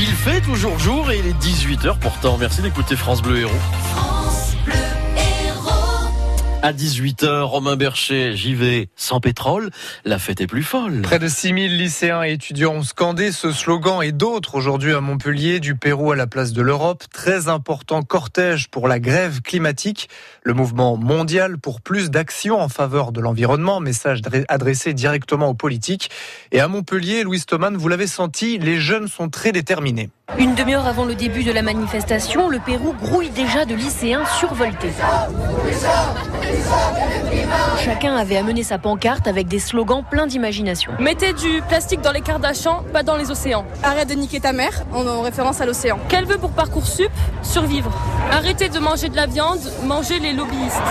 Il fait toujours jour et il est 18h pourtant. Merci d'écouter France Bleu Héros. À 18h, Romain Bercher, j'y vais sans pétrole, la fête est plus folle. Près de 6000 lycéens et étudiants ont scandé ce slogan et d'autres aujourd'hui à Montpellier, du Pérou à la place de l'Europe. Très important cortège pour la grève climatique, le mouvement mondial pour plus d'action en faveur de l'environnement, message adressé directement aux politiques. Et à Montpellier, Louis Thoman, vous l'avez senti, les jeunes sont très déterminés. Une demi-heure avant le début de la manifestation, le Pérou grouille déjà de lycéens survoltés. Chacun avait amené sa pancarte avec des slogans pleins d'imagination. Mettez du plastique dans les Kardashians, pas dans les océans. Arrête de niquer ta mère, en référence à l'océan. Qu'elle veut pour Parcoursup Survivre. Arrêtez de manger de la viande, mangez les lobbyistes.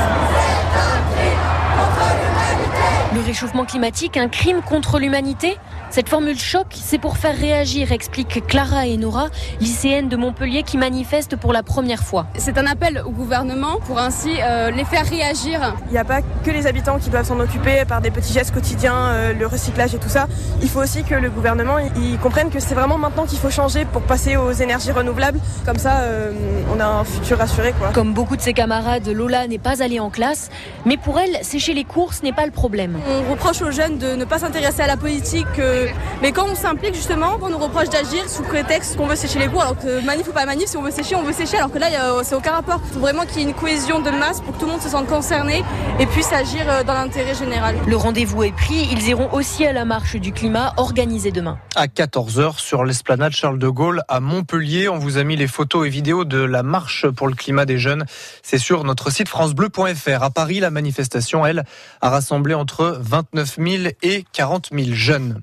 Le réchauffement climatique, un crime contre l'humanité? Cette formule choc, c'est pour faire réagir, expliquent Clara et Nora, lycéennes de Montpellier qui manifestent pour la première fois. C'est un appel au gouvernement pour ainsi euh, les faire réagir. Il n'y a pas que les habitants qui doivent s'en occuper par des petits gestes quotidiens, euh, le recyclage et tout ça. Il faut aussi que le gouvernement il comprenne que c'est vraiment maintenant qu'il faut changer pour passer aux énergies renouvelables. Comme ça, euh, on a un futur assuré. Quoi. Comme beaucoup de ses camarades, Lola n'est pas allée en classe, mais pour elle, sécher les cours, ce n'est pas le problème. On reproche aux jeunes de ne pas s'intéresser à la politique, euh, mais quand on s'implique justement, on nous reproche d'agir sous prétexte qu'on veut sécher les cours, alors que manif ou pas manif, si on veut sécher, on veut sécher, alors que là, c'est aucun rapport. Il faut vraiment qu'il y ait une cohésion de masse pour que tout le monde se sente concerné et puisse agir euh, dans l'intérêt général. Le rendez-vous est pris, ils iront aussi à la marche du climat organisée demain. À 14h sur l'esplanade Charles de Gaulle à Montpellier, on vous a mis les photos et vidéos de la marche pour le climat des jeunes. C'est sur notre site francebleu.fr. À Paris, la manifestation, elle, a rassemblé entre 29 000 et 40 000 jeunes.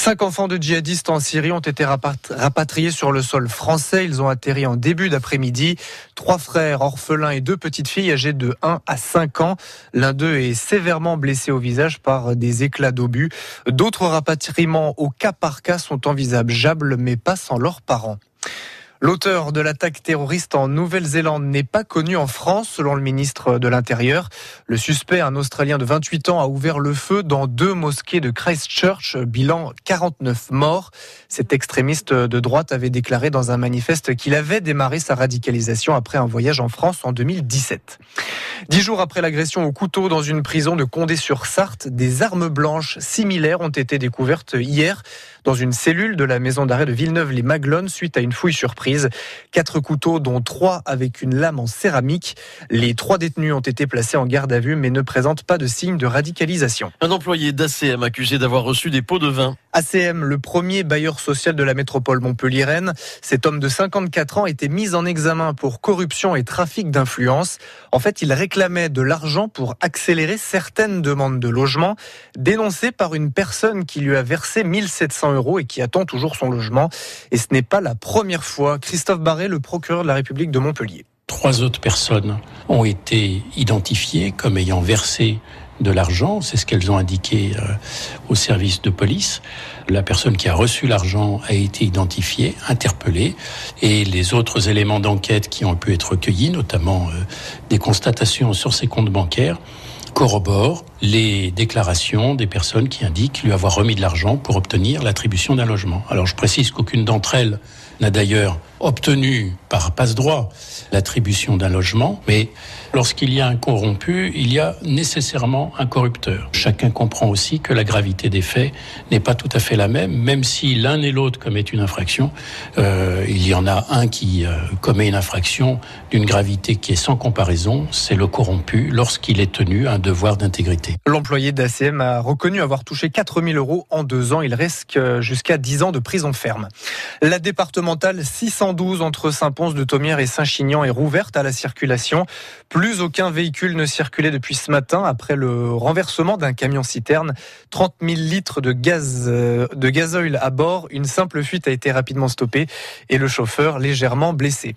Cinq enfants de djihadistes en Syrie ont été rapatriés sur le sol français. Ils ont atterri en début d'après-midi. Trois frères orphelins et deux petites filles âgées de 1 à 5 ans. L'un d'eux est sévèrement blessé au visage par des éclats d'obus. D'autres rapatriements au cas par cas sont envisageables, mais pas sans leurs parents. L'auteur de l'attaque terroriste en Nouvelle-Zélande n'est pas connu en France, selon le ministre de l'Intérieur. Le suspect, un Australien de 28 ans, a ouvert le feu dans deux mosquées de Christchurch, bilan 49 morts. Cet extrémiste de droite avait déclaré dans un manifeste qu'il avait démarré sa radicalisation après un voyage en France en 2017. Dix jours après l'agression au couteau dans une prison de Condé-sur-Sarthe, des armes blanches similaires ont été découvertes hier dans une cellule de la maison d'arrêt de Villeneuve-les-Maglones suite à une fouille surprise. Quatre couteaux, dont trois avec une lame en céramique. Les trois détenus ont été placés en garde à vue mais ne présentent pas de signe de radicalisation. Un employé d'ACM accusé d'avoir reçu des pots de vin. ACM, le premier bailleur social de la métropole montpelliéraine. Cet homme de 54 ans était mis en examen pour corruption et trafic d'influence. En fait, il réclamait de l'argent pour accélérer certaines demandes de logement, dénoncées par une personne qui lui a versé 1700 euros et qui attend toujours son logement. Et ce n'est pas la première fois. Christophe Barré, le procureur de la République de Montpellier. Trois autres personnes ont été identifiées comme ayant versé de l'argent, c'est ce qu'elles ont indiqué euh, au service de police. La personne qui a reçu l'argent a été identifiée, interpellée, et les autres éléments d'enquête qui ont pu être recueillis, notamment euh, des constatations sur ses comptes bancaires, corroborent les déclarations des personnes qui indiquent lui avoir remis de l'argent pour obtenir l'attribution d'un logement. Alors je précise qu'aucune d'entre elles n'a d'ailleurs obtenu par passe-droit l'attribution d'un logement, mais lorsqu'il y a un corrompu, il y a nécessairement un corrupteur. Chacun comprend aussi que la gravité des faits n'est pas tout à fait la même, même si l'un et l'autre commettent une infraction, euh, il y en a un qui euh, commet une infraction d'une gravité qui est sans comparaison, c'est le corrompu lorsqu'il est tenu à un devoir d'intégrité. L'employé d'ACM a reconnu avoir touché 4000 euros en deux ans. Il risque jusqu'à 10 ans de prison ferme. La départementale 612 entre Saint-Pons de Thomières et Saint-Chinian est rouverte à la circulation. Plus aucun véhicule ne circulait depuis ce matin après le renversement d'un camion citerne. 30 000 litres de gaz, euh, de gasoil à bord. Une simple fuite a été rapidement stoppée et le chauffeur légèrement blessé.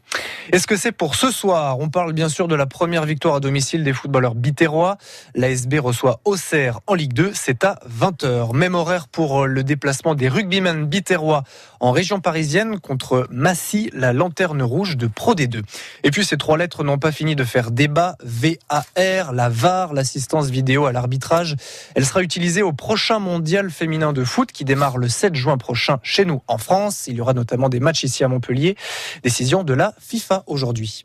Est-ce que c'est pour ce soir? On parle bien sûr de la première victoire à domicile des footballeurs bitérois. L'ASB reçoit Auxerre en Ligue 2. C'est à 20h. Même horaire pour le déplacement des rugbymen bitérois en région parisienne contre Massy La lanterne rouge de Pro D2. Et puis ces trois lettres n'ont pas fini de faire débat. VAR, la VAR, l'assistance vidéo à l'arbitrage. Elle sera utilisée au prochain mondial féminin de foot qui démarre le 7 juin prochain chez nous en France. Il y aura notamment des matchs ici à Montpellier. Décision de la FIFA aujourd'hui.